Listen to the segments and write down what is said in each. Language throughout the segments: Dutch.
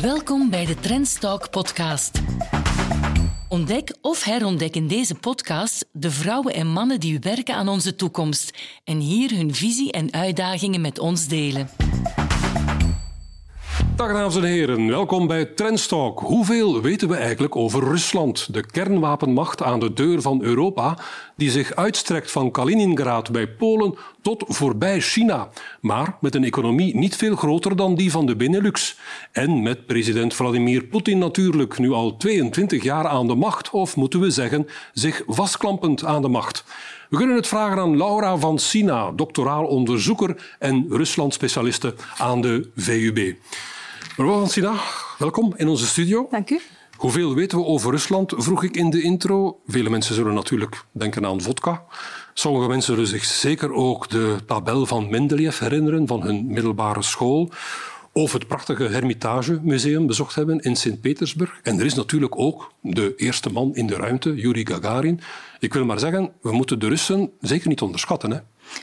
Welkom bij de Trendstalk podcast. Ontdek of herontdek in deze podcast de vrouwen en mannen die werken aan onze toekomst en hier hun visie en uitdagingen met ons delen. Dag dames en heren, welkom bij Trendstalk. Hoeveel weten we eigenlijk over Rusland, de kernwapenmacht aan de deur van Europa, die zich uitstrekt van Kaliningrad bij Polen tot voorbij China, maar met een economie niet veel groter dan die van de Benelux. En met president Vladimir Poetin natuurlijk nu al 22 jaar aan de macht, of moeten we zeggen, zich vastklampend aan de macht. We kunnen het vragen aan Laura van Sina, doctoraal onderzoeker en Rusland-specialiste aan de VUB. Mevrouw van Sina, welkom in onze studio. Dank u. Hoeveel weten we over Rusland, vroeg ik in de intro. Vele mensen zullen natuurlijk denken aan vodka. Sommige mensen zullen zich zeker ook de tabel van Mendeleev herinneren van hun middelbare school. Of het prachtige Hermitage Museum bezocht hebben in Sint-Petersburg. En er is natuurlijk ook de eerste man in de ruimte, Yuri Gagarin. Ik wil maar zeggen, we moeten de Russen zeker niet onderschatten. Hè?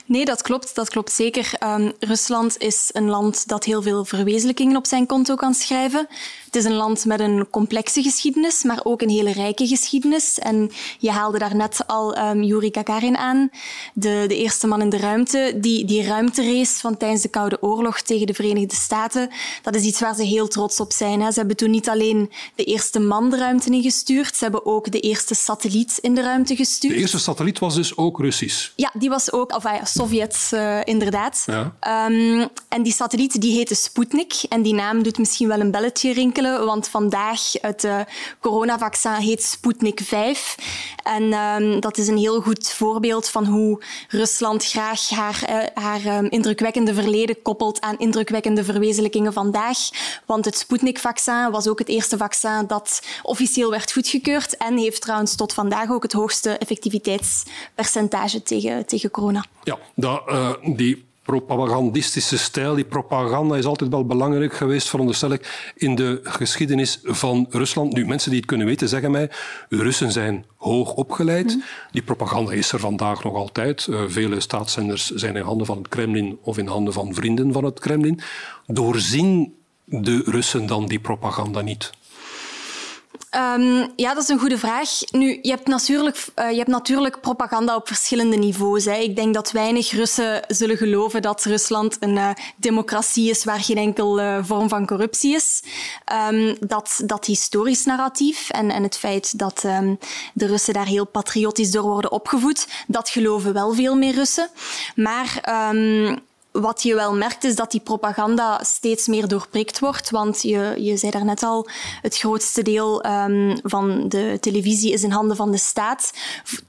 Nee, dat klopt. Dat klopt zeker. Um, Rusland is een land dat heel veel verwezenlijkingen op zijn konto kan schrijven. Het is een land met een complexe geschiedenis, maar ook een hele rijke geschiedenis. En je haalde daarnet al um, Yuri Gagarin aan, de, de eerste man in de ruimte. Die, die ruimterace van tijdens de Koude Oorlog tegen de Verenigde Staten, dat is iets waar ze heel trots op zijn. Hè. Ze hebben toen niet alleen de eerste man de ruimte ingestuurd, ze hebben ook de eerste satelliet in de ruimte gestuurd. De eerste satelliet was dus ook Russisch? Ja, die was ook... Of, ja, Sovjets, uh, inderdaad. Ja. Um, en die satelliet die heette Sputnik. En die naam doet misschien wel een belletje rinkelen, want vandaag het uh, coronavaccin heet Sputnik 5. En um, dat is een heel goed voorbeeld van hoe Rusland graag haar, uh, haar um, indrukwekkende verleden koppelt aan indrukwekkende verwezenlijkingen vandaag. Want het Sputnik-vaccin was ook het eerste vaccin dat officieel werd goedgekeurd en heeft trouwens tot vandaag ook het hoogste effectiviteitspercentage tegen, tegen corona. Ja, dat, uh, die propagandistische stijl, die propaganda is altijd wel belangrijk geweest, veronderstel ik, in de geschiedenis van Rusland. Nu, mensen die het kunnen weten, zeggen mij, Russen zijn hoog opgeleid. Mm. Die propaganda is er vandaag nog altijd. Uh, vele staatszenders zijn in handen van het Kremlin of in handen van vrienden van het Kremlin. Doorzien de Russen dan die propaganda niet? Um, ja, dat is een goede vraag. Nu, je hebt natuurlijk, uh, je hebt natuurlijk propaganda op verschillende niveaus. Hè. Ik denk dat weinig Russen zullen geloven dat Rusland een uh, democratie is waar geen enkel uh, vorm van corruptie is. Um, dat, dat historisch narratief en, en het feit dat um, de Russen daar heel patriotisch door worden opgevoed, dat geloven wel veel meer Russen. Maar wat je wel merkt is dat die propaganda steeds meer doorprikt wordt. Want je, je zei daarnet al, het grootste deel um, van de televisie is in handen van de staat.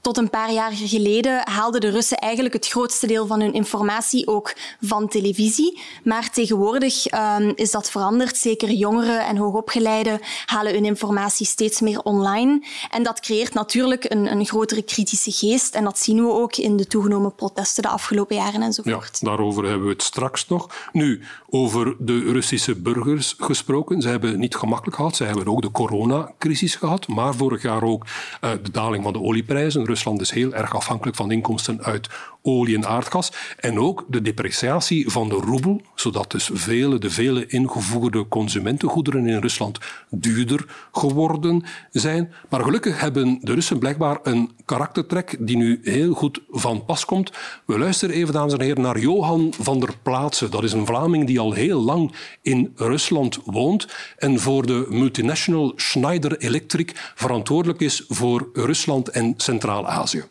Tot een paar jaar geleden haalden de Russen eigenlijk het grootste deel van hun informatie ook van televisie. Maar tegenwoordig um, is dat veranderd. Zeker jongeren en hoogopgeleiden halen hun informatie steeds meer online. En dat creëert natuurlijk een, een grotere kritische geest. En dat zien we ook in de toegenomen protesten de afgelopen jaren enzovoort. Ja, daarover hebben we het straks nog. Nu, over de Russische burgers gesproken. Ze hebben het niet gemakkelijk gehad. Ze hebben ook de coronacrisis gehad, maar vorig jaar ook uh, de daling van de olieprijzen. Rusland is heel erg afhankelijk van inkomsten uit olie en aardgas. En ook de depreciatie van de roebel, zodat dus vele, de vele ingevoerde consumentengoederen in Rusland duurder geworden zijn. Maar gelukkig hebben de Russen blijkbaar een karaktertrek die nu heel goed van pas komt. We luisteren even, dames en heren, naar Johan van der Plaatsen. Dat is een Vlaming die al heel lang in Rusland woont en voor de multinational Schneider Electric verantwoordelijk is voor Rusland en Centraal-Azië.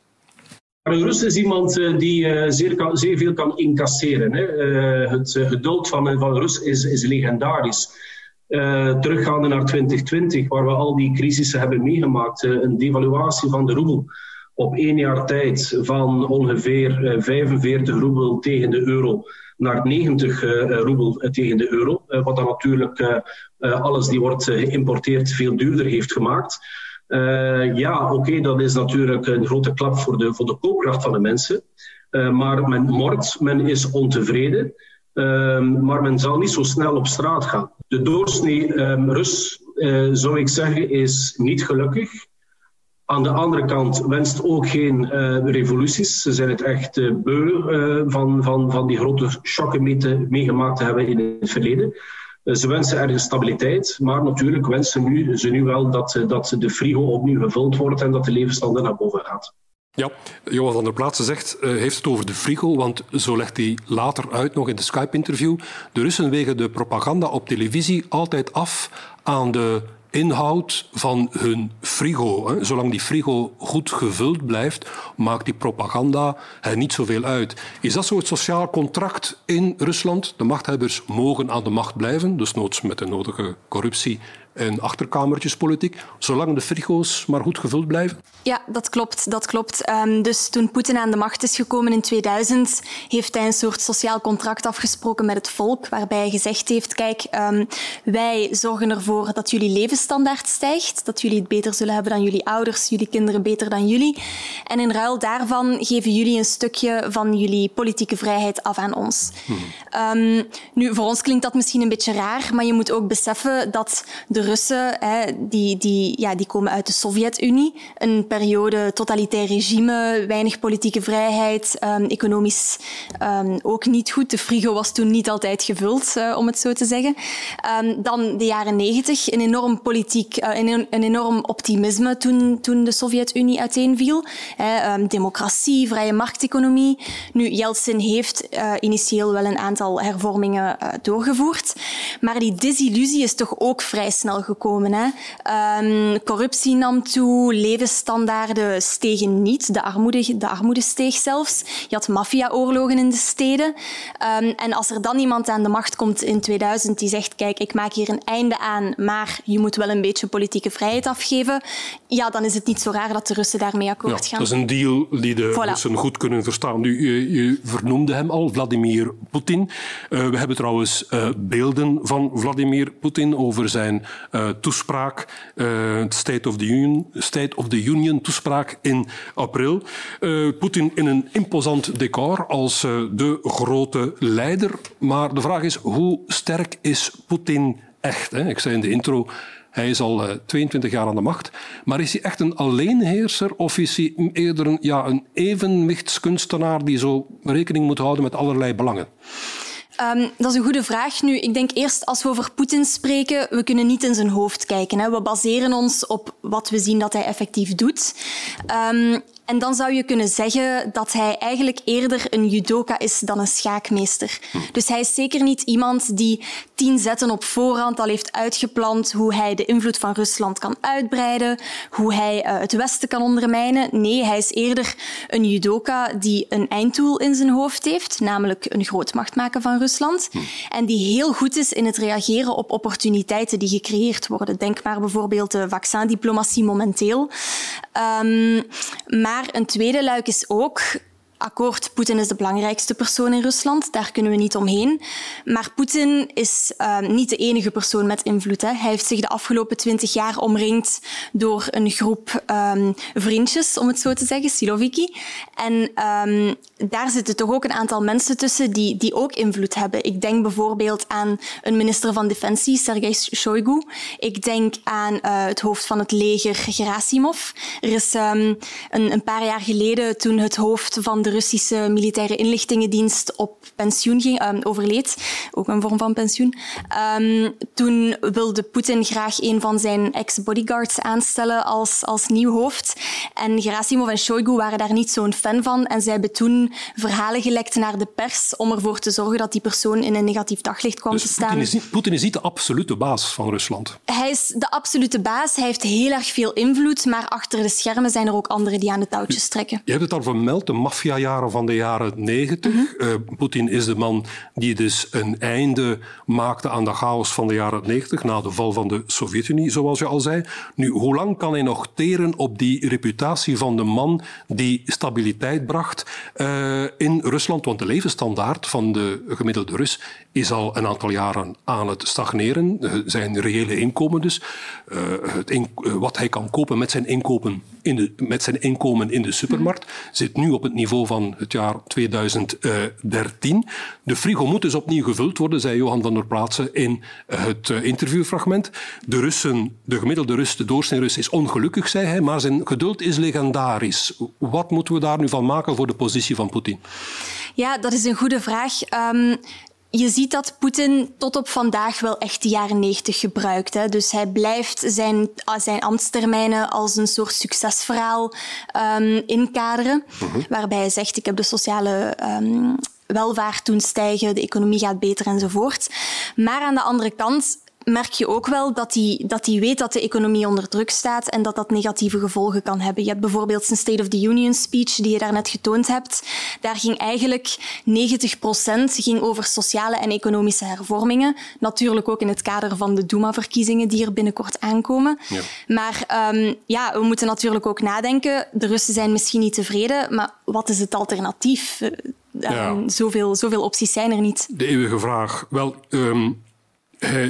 Een Rus is iemand eh, die uh, zeer, zeer, veel kan incasseren. Hè. Uh, het geduld van, van Rus is, is legendarisch. teruggaande naar 2020, waar we al die crisissen hebben meegemaakt. een devaluatie van de roebel op één jaar tijd van ongeveer 45 roebel tegen de euro naar 90 roebel tegen de euro. wat dan natuurlijk alles die wordt geïmporteerd veel duurder heeft gemaakt. Ja, oké, dat is natuurlijk een grote klap voor de, voor de koopkracht van de mensen. Maar men mort, men is ontevreden. Uh, maar men zal niet zo snel op straat gaan. De doorsnee um, Rus, zou ik zeggen, is niet gelukkig. Aan de andere kant wenst ook geen revoluties. Ze zijn het echt beu van, van, van die grote shocken mee meegemaakt te hebben in het verleden. Ze wensen ergens stabiliteit, maar natuurlijk wensen nu, ze nu wel dat, dat de frigo opnieuw gevuld wordt en dat de levensstandaard naar boven gaat. Ja, Johan van der Plaatsen zegt, uh, heeft het over de frigo, want zo legt hij later uit nog in de Skype-interview. De Russen wegen de propaganda op televisie altijd af aan de inhoud van hun frigo. Hè. Zolang die frigo goed gevuld blijft, maakt die propaganda er niet zoveel uit. Is dat zo het sociaal contract in Rusland? De machthebbers mogen aan de macht blijven, dus noods met de nodige corruptie en achterkamertjespolitiek, zolang de frigo's maar goed gevuld blijven? Ja, dat klopt. Dat klopt. Um, dus toen Poetin aan de macht is gekomen in 2000, heeft hij een soort sociaal contract afgesproken met het volk, waarbij hij gezegd heeft, kijk, um, wij zorgen ervoor dat jullie levensstandaard stijgt, dat jullie het beter zullen hebben dan jullie ouders, jullie kinderen beter dan jullie. En in ruil daarvan geven jullie een stukje van jullie politieke vrijheid af aan ons. Hmm. Um, nu, voor ons klinkt dat misschien een beetje raar, maar je moet ook beseffen dat de Russen, hè, die, die, ja, die komen uit de Sovjet-Unie. Een periode totalitair regime, weinig politieke vrijheid, um, economisch um, ook niet goed. De frigo was toen niet altijd gevuld, uh, om het zo te zeggen. Um, dan de jaren negentig, een enorm politiek, uh, een, een, enorm optimisme toen, toen de Sovjet-Unie uiteenviel. Hè, democratie, vrije markteconomie. Nu, Yeltsin heeft uh, initieel wel een aantal hervormingen doorgevoerd. Maar die desillusie is toch ook vrij snel gekomen. Hè. Um, corruptie nam toe, levensstandaarden stegen niet, de armoede, de armoede steeg zelfs. Je had maffiaoorlogen in de steden. Um, en als er dan iemand aan de macht komt in 2000 die zegt, kijk, ik maak hier een einde aan, maar je moet wel een beetje politieke vrijheid afgeven, ja, dan is het niet zo raar dat de Russen daarmee akkoord ja, gaan. Dat is een deal die de voilà. Russen goed kunnen verstaan. Nu, je, je vernoemde hem al, Vladimir Poetin. Uh, we hebben trouwens uh, beelden van Vladimir Poetin over zijn uh, toespraak, State, of the Union, State of the Union toespraak in april. Poetin in een imposant decor als de grote leider. Maar de vraag is, hoe sterk is Poetin echt? Hè? Ik zei in de intro, hij is al uh, 22 jaar aan de macht. Maar is hij echt een alleenheerser of is hij eerder een, ja, een evenwichtskunstenaar die zo rekening moet houden met allerlei belangen? Um, dat is een goede vraag. Nu, ik denk eerst als we over Poetin spreken, we kunnen niet in zijn hoofd kijken. Hè. We baseren ons op wat we zien dat hij effectief doet. Um, en dan zou je kunnen zeggen dat hij eigenlijk eerder een judoka is dan een schaakmeester. Dus hij is zeker niet iemand die tien zetten op voorhand al heeft uitgepland hoe hij de invloed van Rusland kan uitbreiden, hoe hij uh, het Westen kan ondermijnen. Nee, hij is eerder een judoka die een einddoel in zijn hoofd heeft, namelijk een grootmacht maken van Rusland. En die heel goed is in het reageren op opportuniteiten die gecreëerd worden. Denk maar bijvoorbeeld de vaccindiplomatie momenteel. Maar maar een tweede luik is ook akkoord, Poetin is de belangrijkste persoon in Rusland, daar kunnen we niet omheen. Maar Poetin is uh, niet de enige persoon met invloed. Hè. Hij heeft zich de afgelopen twintig jaar omringd door een groep um, vriendjes, om het zo te zeggen, Siloviki. En um, daar zitten toch ook een aantal mensen tussen die, die ook invloed hebben. Ik denk bijvoorbeeld aan een minister van Defensie, Sergei Shoigu. Ik denk aan uh, het hoofd van het leger, Gerasimov. Er is een, een paar jaar geleden, toen het hoofd van de Russische militaire inlichtingendienst op pensioen ging, um, overleed, ook een vorm van pensioen. Um, toen wilde Poetin graag een van zijn ex-bodyguards aanstellen als, als nieuw hoofd. En Gerasimov en Shoigu waren daar niet zo'n fan van en zij hebben toen verhalen gelekt naar de pers om ervoor te zorgen dat die persoon in een negatief daglicht kwam dus te staan. Poetin is, niet, Poetin is niet de absolute baas van Rusland? Hij is de absolute baas. Hij heeft heel erg veel invloed, maar achter de schermen zijn er ook anderen die aan de touwtjes trekken. Je hebt het al vermeld, de maffia jaren van de jaren negentig. Mm -hmm. uh, Poetin is de man die dus een einde maakte aan de chaos van de jaren negentig, na de val van de Sovjet-Unie, zoals je al zei. Nu, hoe lang kan hij nog teren op die reputatie van de man die stabiliteit bracht uh, in Rusland? Want de levensstandaard van de gemiddelde Rus is al een aantal jaren aan het stagneren. Zijn reële inkomen dus. Uh, het in, wat hij kan kopen met zijn, inkopen in de, met zijn inkomen in de supermarkt zit nu op het niveau van het jaar 2013. De frigo moet dus opnieuw gevuld worden, zei Johan van der Plaatsen in het interviewfragment. De Russen, de gemiddelde Rus, de doorsnee Rus, is ongelukkig, zei hij, maar zijn geduld is legendarisch. Wat moeten we daar nu van maken voor de positie van Poetin? Ja, dat is een goede vraag. Um, je ziet dat Poetin tot op vandaag wel echt de jaren negentig gebruikt. Hè. Dus hij blijft zijn, ah, zijn ambtstermijnen als een soort succesverhaal um, inkaderen. Mhm. Waarbij hij zegt, ik heb de sociale um, welvaart doen stijgen, de economie gaat beter enzovoort. Maar aan de andere kant merk je ook wel dat hij, dat hij weet dat de economie onder druk staat en dat dat negatieve gevolgen kan hebben. Je hebt bijvoorbeeld zijn State of the Union speech die je daarnet getoond hebt. Daar ging eigenlijk 90% ging over sociale en economische hervormingen. Natuurlijk ook in het kader van de Duma-verkiezingen die er binnenkort aankomen. Ja. Maar um, ja, we moeten natuurlijk ook nadenken. De Russen zijn misschien niet tevreden, maar wat is het alternatief? Uh, ja. zoveel, zoveel opties zijn er niet. De eeuwige vraag. Wel, um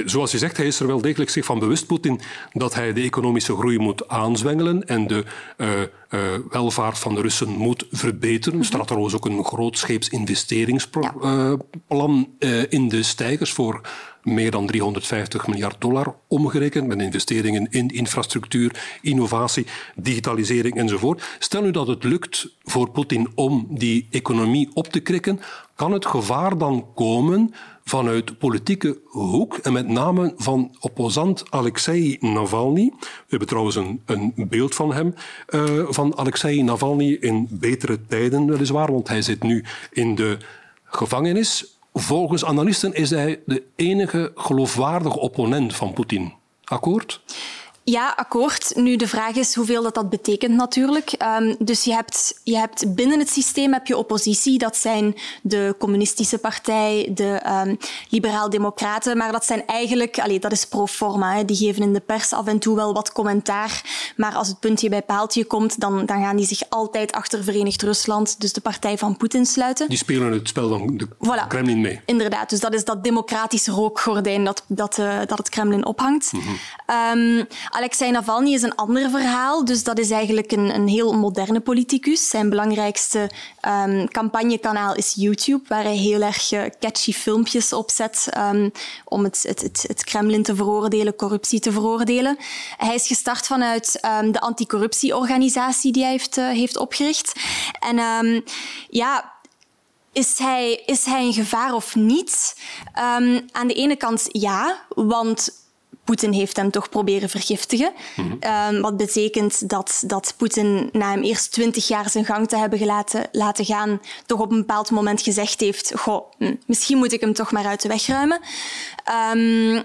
zoals je zegt, hij is er wel degelijk zich van bewust, Poetin, dat hij de economische groei moet aanzwengelen en de uh, uh, welvaart van de Russen moet verbeteren. Er staat trouwens ook een grootscheeps investeringsplan uh, in de stijgers voor meer dan 350 miljard dollar omgerekend, met investeringen in infrastructuur, innovatie, digitalisering enzovoort. Stel nu dat het lukt voor Poetin om die economie op te krikken, kan het gevaar dan komen vanuit politieke hoek en met name van opposant Alexei Navalny. We hebben trouwens een, een beeld van hem, uh, van Alexei Navalny in betere tijden weliswaar, want hij zit nu in de gevangenis. Volgens analisten is hij de enige geloofwaardige opponent van Poetin. Akkoord? Ja, akkoord. Nu, de vraag is hoeveel dat, dat betekent natuurlijk. Um, dus je hebt, je hebt binnen het systeem heb je oppositie. Dat zijn de communistische partij, de um, liberaal-democraten. Maar dat zijn eigenlijk, allee, dat is pro forma. Hè. Die geven in de pers af en toe wel wat commentaar. Maar als het puntje bij paaltje komt, dan, dan gaan die zich altijd achter Verenigd Rusland, dus de partij van Poetin, sluiten. Die spelen het spel van de voilà. Kremlin mee. Inderdaad. Dus dat is dat democratische rookgordijn dat, dat, uh, dat het Kremlin ophangt. Mm -hmm. um, Alexei Navalny is een ander verhaal. Dus dat is eigenlijk een, een heel moderne politicus. Zijn belangrijkste um, campagnekanaal is YouTube, waar hij heel erg uh, catchy filmpjes opzet um, om het, het, het, Kremlin te veroordelen, corruptie te veroordelen. Hij is gestart vanuit um, de anticorruptieorganisatie die hij heeft, uh, heeft opgericht. En ja, is hij, is hij een gevaar of niet? Aan de ene kant ja, want Poetin heeft hem toch proberen vergiftigen. Mm -hmm. wat betekent dat, dat Poetin na hem eerst twintig jaar zijn gang te hebben gelaten, laten gaan, toch op een bepaald moment gezegd heeft: Goh, hm, misschien moet ik hem toch maar uit de weg ruimen. Um,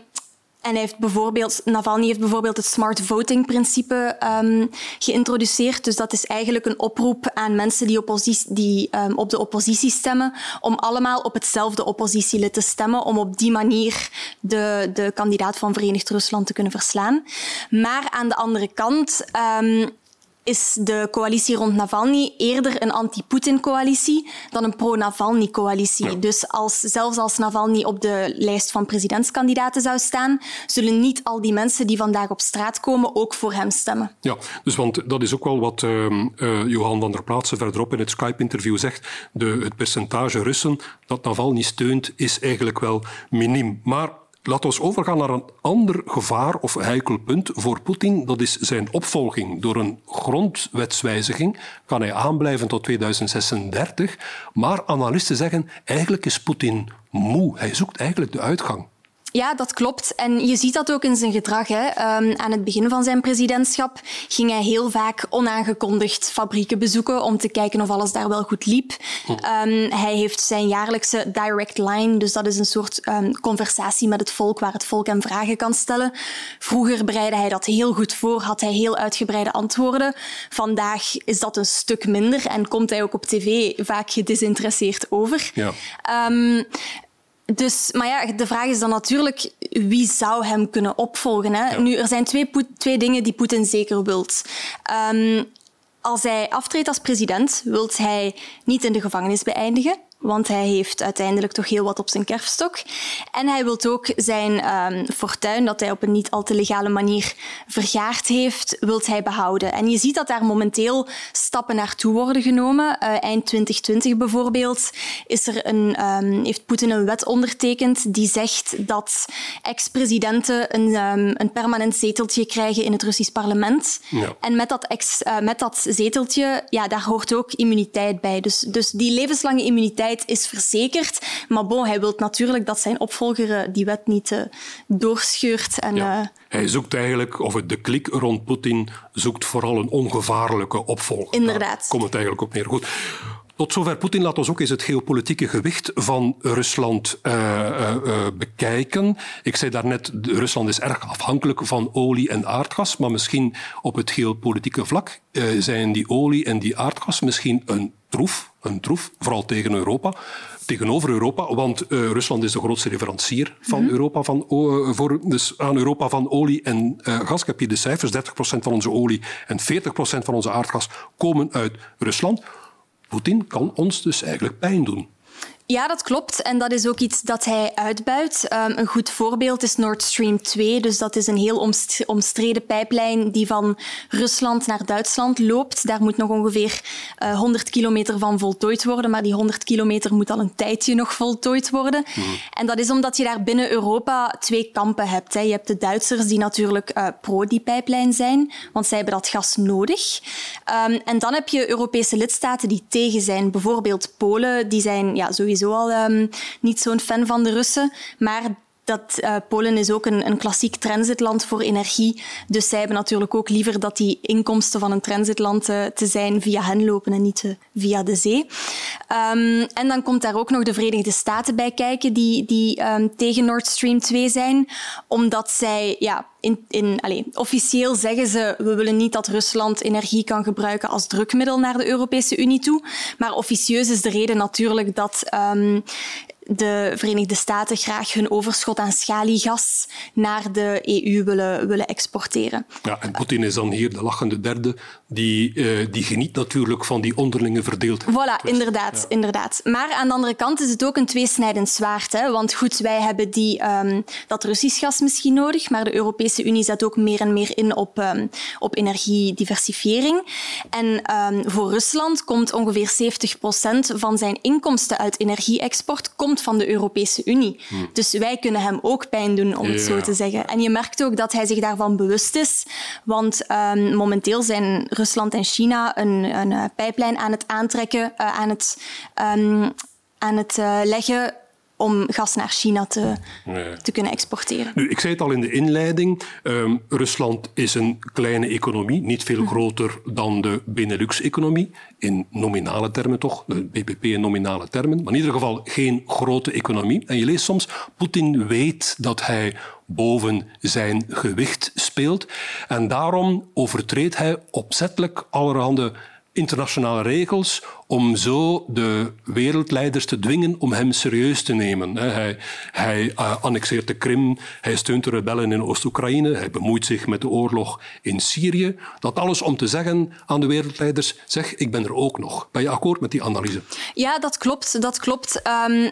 en hij heeft bijvoorbeeld, Navalny heeft bijvoorbeeld het smart voting principe um, geïntroduceerd. Dus dat is eigenlijk een oproep aan mensen die, oppositie, die um, op de oppositie stemmen, om allemaal op hetzelfde oppositielid te stemmen, om op die manier de, de kandidaat van Verenigd Rusland te kunnen verslaan. Maar aan de andere kant um, is de coalitie rond Navalny eerder een anti-Poetin-coalitie dan een pro-Navalny-coalitie. Dus als, zelfs als Navalny op de lijst van presidentskandidaten zou staan, zullen niet al die mensen die vandaag op straat komen ook voor hem stemmen. Ja, dus want dat is ook wel wat uh, uh, Johan van der Plaatsen verderop in het Skype-interview zegt. De, het percentage Russen dat Navalny steunt is eigenlijk wel miniem. Maar Laten we overgaan naar een ander gevaar of heikel punt voor Poetin. Dat is zijn opvolging. Door een grondwetswijziging kan hij aanblijven tot 2036. Maar analisten zeggen, eigenlijk is Poetin moe. Hij zoekt eigenlijk de uitgang. Ja, dat klopt. En je ziet dat ook in zijn gedrag. Hè. Um, aan het begin van zijn presidentschap ging hij heel vaak onaangekondigd fabrieken bezoeken om te kijken of alles daar wel goed liep. Hm. Um, hij heeft zijn jaarlijkse direct line, dus dat is een soort um, conversatie met het volk waar het volk hem vragen kan stellen. Vroeger bereidde hij dat heel goed voor, had hij heel uitgebreide antwoorden. Vandaag is dat een stuk minder en komt hij ook op tv vaak gedesinteresseerd over. Ja. Dus, maar ja, de vraag is dan natuurlijk wie zou hem kunnen opvolgen. Hè? Nu, er zijn twee, twee dingen die Poetin zeker wilt. Um, als hij aftreedt als president, wilt hij niet in de gevangenis beëindigen want hij heeft uiteindelijk toch heel wat op zijn kerfstok. En hij wil ook zijn um, fortuin, dat hij op een niet al te legale manier vergaard heeft, wilt hij behouden. En je ziet dat daar momenteel stappen naartoe worden genomen. Uh, eind 2020 bijvoorbeeld is er een, um, heeft Poetin een wet ondertekend die zegt dat ex-presidenten een, um, een permanent zeteltje krijgen in het Russisch parlement. Ja. En met dat, ex, uh, met dat zeteltje, ja, daar hoort ook immuniteit bij. Dus, dus die levenslange immuniteit is verzekerd. Maar bon, hij wil natuurlijk dat zijn opvolger die wet niet uh, doorscheurt. En, ja. Hij zoekt eigenlijk, of de klik rond Poetin zoekt vooral een ongevaarlijke opvolger. Inderdaad. Daar komt het eigenlijk op neer. Goed. Tot zover Poetin. Laat ons ook eens het geopolitieke gewicht van Rusland uh, uh, uh, bekijken. Ik zei daarnet, Rusland is erg afhankelijk van olie en aardgas, maar misschien op het geopolitieke vlak zijn die olie en die aardgas misschien een troef, een troef, vooral tegen Europa, tegenover Europa, want Rusland is de grootste leverancier van mm-hmm. Europa van, voor, dus aan Europa van olie en gas. Ik heb hier de cijfers, 30% van onze olie en 40% van onze aardgas komen uit Rusland. Poetin kan ons dus eigenlijk pijn doen. Ja, dat klopt. En dat is ook iets dat hij uitbuit. Um, een goed voorbeeld is Nord Stream 2. Dus dat is een heel omstreden pijplijn die van Rusland naar Duitsland loopt. Daar moet nog ongeveer uh, 100 kilometer van voltooid worden. Maar die 100 kilometer moet al een tijdje nog voltooid worden. Mm. En dat is omdat je daar binnen Europa twee kampen hebt. Hè. Je hebt de Duitsers die natuurlijk uh, pro die pijplijn zijn, want zij hebben dat gas nodig. Um, en dan heb je Europese lidstaten die tegen zijn. Bijvoorbeeld Polen, die zijn ja, sowieso sowieso al um, niet zo'n fan van de Russen. Maar dat uh, Polen is ook een, een klassiek transitland voor energie. Dus zij hebben natuurlijk ook liever dat die inkomsten van een transitland uh, te zijn via hen lopen en niet uh, via de zee. Um, en dan komt daar ook nog de Verenigde Staten bij kijken, die, die um, tegen Nord Stream 2 zijn, omdat zij ja, in, in, allez, officieel zeggen ze we willen niet dat Rusland energie kan gebruiken als drukmiddel naar de Europese Unie toe. Maar officieus is de reden natuurlijk dat um, de Verenigde Staten graag hun overschot aan schaliegas naar de EU willen, willen exporteren. Ja, en Poetin is dan hier de lachende derde, die, uh, die geniet natuurlijk van die onderlinge verdeeldheid. Voilà, inderdaad, inderdaad. Maar aan de andere kant is het ook een tweesnijdend zwaard. Hè? Want goed, wij hebben die, um, dat Russisch gas misschien nodig, maar de Europese Unie zet ook meer en meer in op, um, op energiediversifiering. En um, voor Rusland komt ongeveer 70 procent van zijn inkomsten uit energie-export komt van de Europese Unie. Hmm. Dus wij kunnen hem ook pijn doen, om het zo te zeggen. En je merkt ook dat hij zich daarvan bewust is. Want um, momenteel zijn Rusland en China een, een uh, pijplijn aan het aantrekken, uh, aan het, um, aan het uh, leggen om gas naar China te, nee. te kunnen exporteren. Nu, ik zei het al in de inleiding, um, Rusland is een kleine economie, niet veel hm. groter dan de Benelux-economie, in nominale termen toch, de BBP in nominale termen, maar in ieder geval geen grote economie. En je leest soms, Poetin weet dat hij boven zijn gewicht speelt en daarom overtreedt hij opzettelijk allerhande internationale regels om zo de wereldleiders te dwingen om hem serieus te nemen. Hij, hij uh, annexeert de Krim, hij steunt de rebellen in Oost-Oekraïne, hij bemoeit zich met de oorlog in Syrië. Dat alles om te zeggen aan de wereldleiders, zeg, ik ben er ook nog. Ben je akkoord met die analyse? Ja, dat klopt. Dat klopt. Um,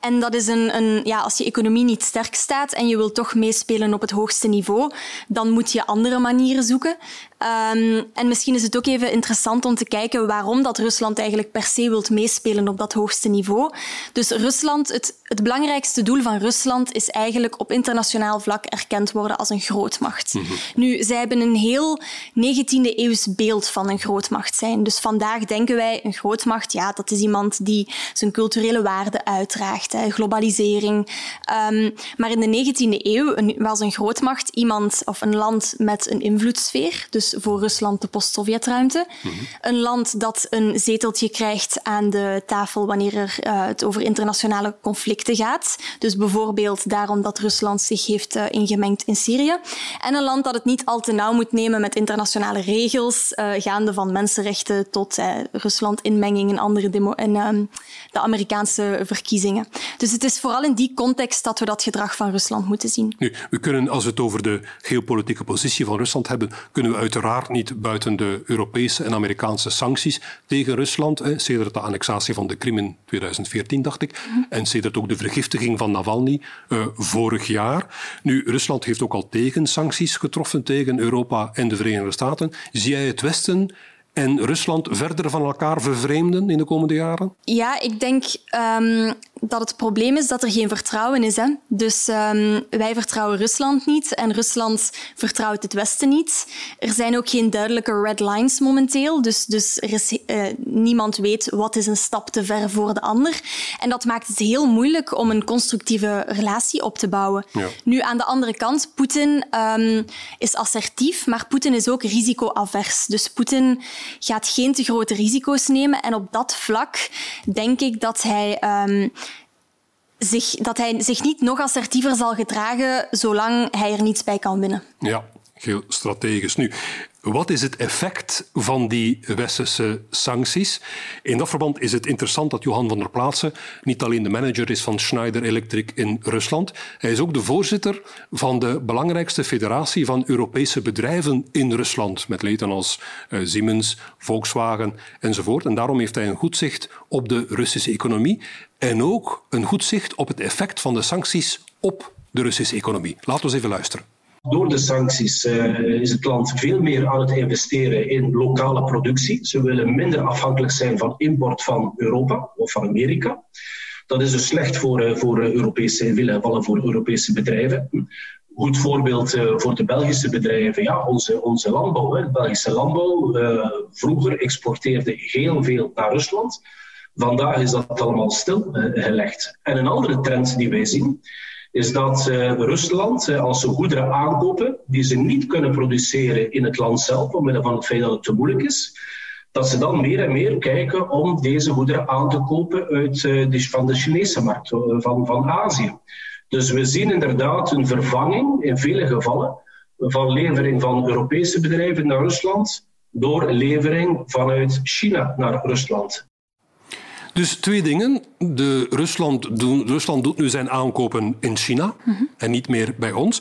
en dat is een, een, ja, als je economie niet sterk staat en je wilt toch meespelen op het hoogste niveau, dan moet je andere manieren zoeken. Um, en misschien is het ook even interessant om te kijken waarom dat Rusland eigenlijk per se wilt meespelen op dat hoogste niveau. Dus Rusland, het, het belangrijkste doel van Rusland is eigenlijk op internationaal vlak erkend worden als een grootmacht. Mm -hmm. Nu, zij hebben een heel 19e eeuws beeld van een grootmacht zijn. Dus vandaag denken wij, een grootmacht, ja, dat is iemand die zijn culturele waarden uitdraagt, hè, globalisering. Um, maar in de 19e eeuw was een grootmacht iemand of een land met een invloedssfeer. Dus voor Rusland de post-Sovjetruimte. Mm -hmm. Een land dat een zeteltje krijgt aan de tafel wanneer er, uh, het over internationale conflicten gaat. Dus bijvoorbeeld daarom dat Rusland zich heeft uh, ingemengd in Syrië. En een land dat het niet al te nauw moet nemen met internationale regels, uh, gaande van mensenrechten tot Rusland inmenging in, andere demo in ehm, de Amerikaanse verkiezingen. Dus het is vooral in die context dat we dat gedrag van Rusland moeten zien. Nu, we kunnen, als we het over de geopolitieke positie van Rusland hebben, kunnen we uiteraard uiteraard niet buiten de Europese en Amerikaanse sancties tegen Rusland. Hè, sedert de annexatie van de Krim in 2014, dacht ik. Mm -hmm. En sedert ook de vergiftiging van Navalny uh, vorig jaar. Nu, Rusland heeft ook al tegensancties getroffen tegen Europa en de Verenigde Staten. Zie jij het Westen en Rusland verder van elkaar vervreemden in de komende jaren? Ja, ik denk um, dat het probleem is dat er geen vertrouwen is. Hè? Dus um, wij vertrouwen Rusland niet en Rusland vertrouwt het Westen niet. Er zijn ook geen duidelijke red lines momenteel, dus, dus er is, uh, niemand weet wat is een stap te ver voor de ander. En dat maakt het heel moeilijk om een constructieve relatie op te bouwen. Ja. Nu, aan de andere kant, Poetin um, is assertief, maar Poetin is ook risicoavers. Dus Poetin gaat geen te grote risico's nemen en op dat vlak denk ik dat hij um, zich, dat hij zich niet nog assertiever zal gedragen zolang hij er niets bij kan winnen. Ja, heel strategisch. Nu, wat is het effect van die westerse sancties? In dat verband is het interessant dat Johan van der Plaatsen niet alleen de manager is van Schneider Electric in Rusland, hij is ook de voorzitter van de belangrijkste federatie van Europese bedrijven in Rusland, met leden als uh, Siemens, Volkswagen enzovoort. En daarom heeft hij een goed zicht op de Russische economie en ook een goed zicht op het effect van de sancties op de Russische economie. Laten we eens even luisteren. Door de sancties uh, is het land veel meer aan het investeren in lokale productie. Ze willen minder afhankelijk zijn van import van Europa of van Amerika. Dat is dus slecht voor, uh, voor Europese, in vele gevallen voor Europese bedrijven. Goed voorbeeld voor de Belgische bedrijven, ja, onze, onze landbouw. Hè. De Belgische landbouw vroeger exporteerde heel veel naar Rusland. Vandaag is dat allemaal stilgelegd. En een andere trend die wij zien, is dat uh, Rusland, uh, als ze goederen aankopen die ze niet kunnen produceren in het land zelf, omwille van het feit dat het te moeilijk is, dat ze dan meer en meer kijken om deze goederen aan te kopen uit, de, van de Chinese markt, van, van Azië. Dus we zien inderdaad een vervanging in vele gevallen van levering van Europese bedrijven naar Rusland door levering vanuit China naar Rusland. Dus twee dingen. De Rusland, doen, Rusland doet nu zijn aankopen in China mm-hmm. en niet meer bij ons.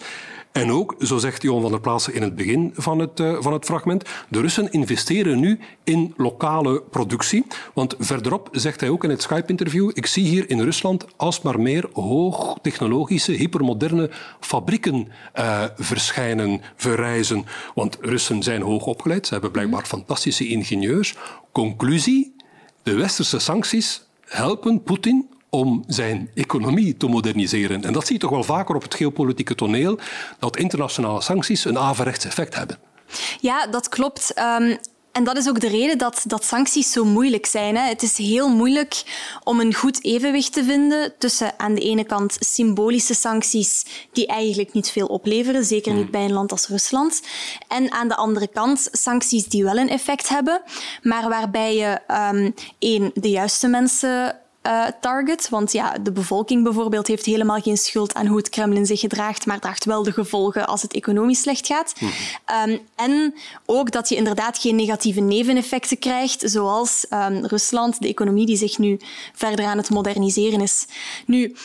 En ook, zo zegt Johan van der Plaatsen in het begin van het, uh, van het fragment, de Russen investeren nu in lokale productie. Want verderop zegt hij ook in het Skype-interview, ik zie hier in Rusland alsmaar meer hoogtechnologische, hypermoderne fabrieken uh, verschijnen, verrijzen. Want Russen zijn hoog opgeleid, ze hebben blijkbaar fantastische ingenieurs. Conclusie, de westerse sancties helpen Poetin om zijn economie te moderniseren. En dat zie je toch wel vaker op het geopolitieke toneel, dat internationale sancties een averechts effect hebben. Ja, dat klopt. Um, en dat is ook de reden dat, dat sancties zo moeilijk zijn. Hè. Het is heel moeilijk om een goed evenwicht te vinden tussen aan de ene kant symbolische sancties die eigenlijk niet veel opleveren, zeker niet hmm. bij een land als Rusland, en aan de andere kant sancties die wel een effect hebben, maar waarbij je um, één, de juiste mensen uh, target. Want ja, de bevolking bijvoorbeeld heeft helemaal geen schuld aan hoe het Kremlin zich gedraagt, maar draagt wel de gevolgen als het economisch slecht gaat. Mm -hmm. um, en ook dat je inderdaad geen negatieve neveneffecten krijgt, zoals um, Rusland, de economie die zich nu verder aan het moderniseren is. Nu,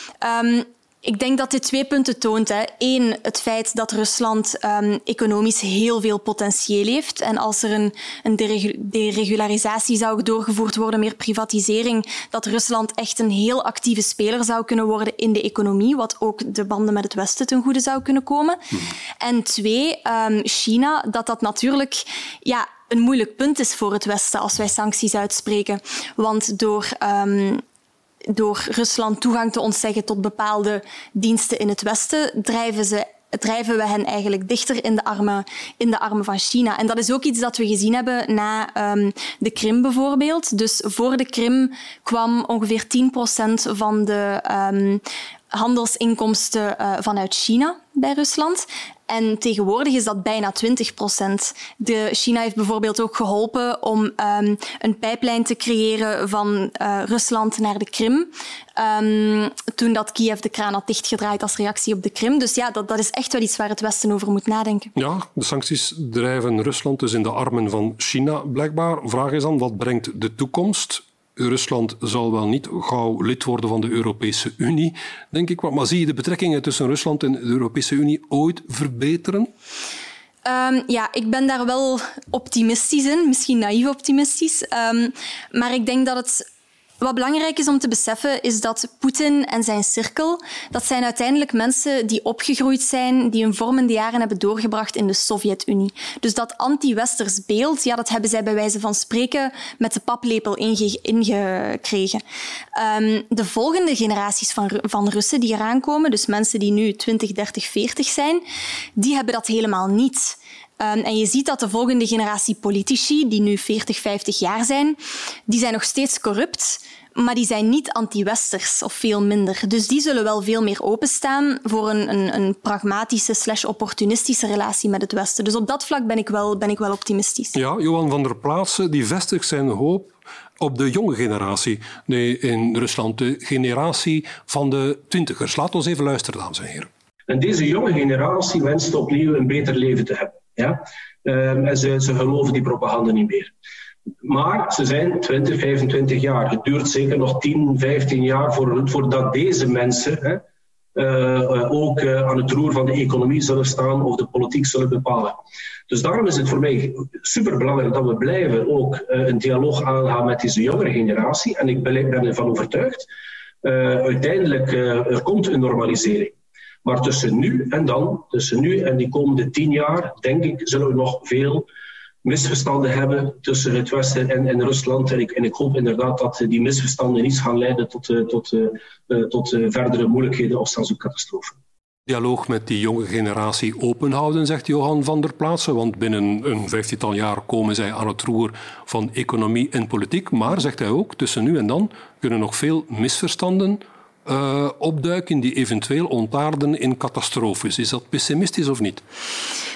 um, ik denk dat dit twee punten toont. Hè. Eén, het feit dat Rusland um, economisch heel veel potentieel heeft. En als er een, een deregularisatie zou doorgevoerd worden, meer privatisering, dat Rusland echt een heel actieve speler zou kunnen worden in de economie, wat ook de banden met het Westen ten goede zou kunnen komen. En twee, um, China, dat dat natuurlijk ja, een moeilijk punt is voor het Westen als wij sancties uitspreken. Want door um, door Rusland toegang te ontzeggen tot bepaalde diensten in het Westen, drijven ze drijven we hen eigenlijk dichter in de armen, in de armen van China. En dat is ook iets dat we gezien hebben na um, de Krim bijvoorbeeld. Dus voor de Krim kwam ongeveer 10% van de um, handelsinkomsten uh, vanuit China bij Rusland. En tegenwoordig is dat bijna 20 procent. China heeft bijvoorbeeld ook geholpen om um, een pijplijn te creëren van uh, Rusland naar de Krim. Um, toen dat Kiev de kraan had dichtgedraaid als reactie op de Krim. Dus ja, dat, dat is echt wel iets waar het Westen over moet nadenken. Ja, de sancties drijven Rusland dus in de armen van China blijkbaar. Vraag is dan, wat brengt de toekomst? Rusland zal wel niet gauw lid worden van de Europese Unie, denk ik. Maar zie je de betrekkingen tussen Rusland en de Europese Unie ooit verbeteren? Um, ja, ik ben daar wel optimistisch in, misschien naïef optimistisch. Um, maar ik denk dat het Wat belangrijk is om te beseffen, is dat Poetin en zijn cirkel, dat zijn uiteindelijk mensen die opgegroeid zijn, die hun vormende jaren hebben doorgebracht in de Sovjet-Unie. Dus dat anti-westers beeld, ja, dat hebben zij bij wijze van spreken met de paplepel inge ingekregen. Um, de volgende generaties van, van Russen die eraan komen, dus mensen die nu 20, 30, 40 zijn, die hebben dat helemaal niet. Um, en je ziet dat de volgende generatie politici, die nu 40, 50 jaar zijn, die zijn nog steeds corrupt, maar die zijn niet anti-westers of veel minder. Dus die zullen wel veel meer openstaan voor een, een, een pragmatische slash opportunistische relatie met het Westen. Dus op dat vlak ben ik wel, ben ik wel optimistisch. Ja, Johan van der Plaatsen die vestigt zijn hoop op de jonge generatie nee, in Rusland, de generatie van de twintigers. Laat ons even luisteren, dames en heren. En deze jonge generatie wenst opnieuw een beter leven te hebben. Ja? Um, en ze, ze geloven die propaganda niet meer. Maar ze zijn 20, 25 jaar. Het duurt zeker nog 10, 15 jaar voor, voordat deze mensen hè, uh, ook uh, aan het roer van de economie zullen staan of de politiek zullen bepalen. Dus daarom is het voor mij superbelangrijk dat we blijven ook een dialoog aangaan met deze jongere generatie. En ik ben ervan overtuigd, uiteindelijk er komt een normalisering. Maar tussen nu en dan, tussen nu en die komende tien jaar, denk ik, zullen we nog veel misverstanden hebben tussen het Westen en, en Rusland. En ik, ik, hoop inderdaad dat die misverstanden niet gaan leiden tot, uh, tot, uh, tot verdere moeilijkheden of zelfs ook catastrofen. Dialoog met die jonge generatie openhouden, zegt Johan van der Plaatsen. Want binnen een vijftiental jaar komen zij aan het roer van economie en politiek. Maar, zegt hij ook, tussen nu en dan kunnen nog veel misverstanden uh, opduiken die eventueel ontaarden in catastrofes. Is dat pessimistisch of niet?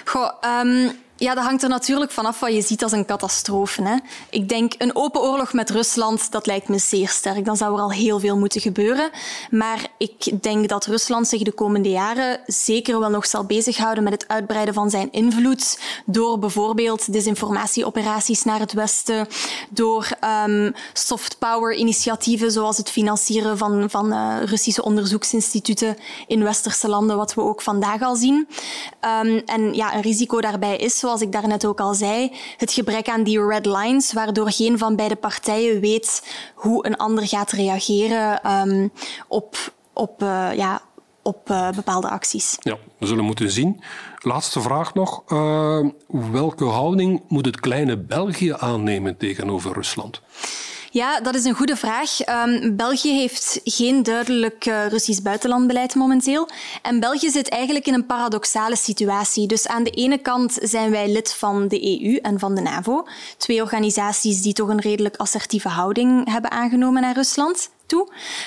Goh, um, ja, dat hangt er natuurlijk vanaf wat je ziet als een catastrofe. Hè. Ik denk een open oorlog met Rusland, dat lijkt me zeer sterk. Dan zou er al heel veel moeten gebeuren. Maar ik denk dat Rusland zich de komende jaren zeker wel nog zal bezighouden met het uitbreiden van zijn invloed. Door bijvoorbeeld desinformatieoperaties naar het Westen. Door um, soft power initiatieven zoals het financieren van, van uh, Russische onderzoeksinstituten in westerse landen, wat we ook vandaag al zien. Um, en ja, een risico daarbij is zoals ik daarnet ook al zei, het gebrek aan die red lines, waardoor geen van beide partijen weet hoe een ander gaat reageren um, op, op, uh, ja, op uh, bepaalde acties. Ja, we zullen moeten zien. Laatste vraag nog. Uh, welke houding moet het kleine België aannemen tegenover Rusland? Ja, dat is een goede vraag. Um, België heeft geen duidelijk uh, Russisch buitenlandbeleid momenteel. En België zit eigenlijk in een paradoxale situatie. Dus aan de ene kant zijn wij lid van de EU en van de NAVO. Twee organisaties die toch een redelijk assertieve houding hebben aangenomen naar Rusland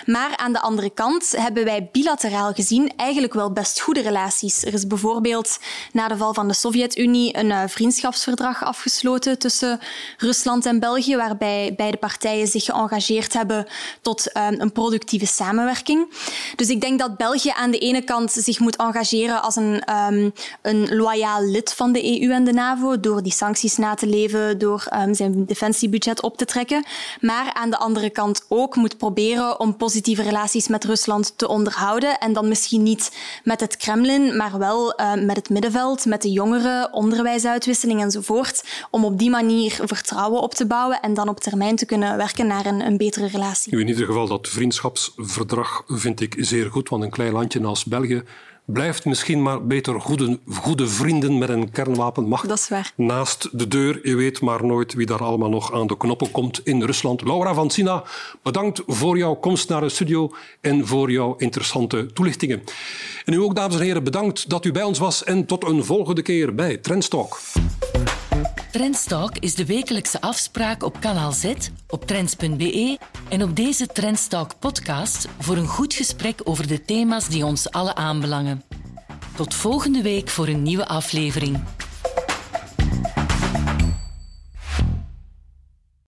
Maar aan de andere kant hebben wij bilateraal gezien eigenlijk wel best goede relaties. Er is bijvoorbeeld na de val van de Sovjet-Unie een uh, vriendschapsverdrag afgesloten tussen Rusland en België, waarbij beide partijen zich geëngageerd hebben tot uh, een productieve samenwerking. Dus ik denk dat België aan de ene kant zich moet engageren als een, um, een loyaal lid van de EU en de NAVO door die sancties na te leven, door um, zijn defensiebudget op te trekken. Maar aan de andere kant ook moet om positieve relaties met Rusland te onderhouden. En dan misschien niet met het Kremlin, maar wel uh, met het middenveld, met de jongeren, onderwijsuitwisseling enzovoort. Om op die manier vertrouwen op te bouwen en dan op termijn te kunnen werken naar een, een betere relatie. In ieder geval, dat vriendschapsverdrag vind ik zeer goed, want een klein landje als België blijft misschien maar beter goede, goede vrienden met een kernwapenmacht. Dat is waar. Naast de deur, je weet maar nooit wie daar allemaal nog aan de knoppen komt in Rusland. Laura van Sina, bedankt voor jouw komst naar de studio en voor jouw interessante toelichtingen. En u ook, dames en heren, bedankt dat u bij ons was en tot een volgende keer bij Trendstalk. Trendstalk is de wekelijkse afspraak op kanaal Z, op trends.be en op deze Trendstalk podcast voor een goed gesprek over de thema's die ons alle aanbelangen. Tot volgende week voor een nieuwe aflevering.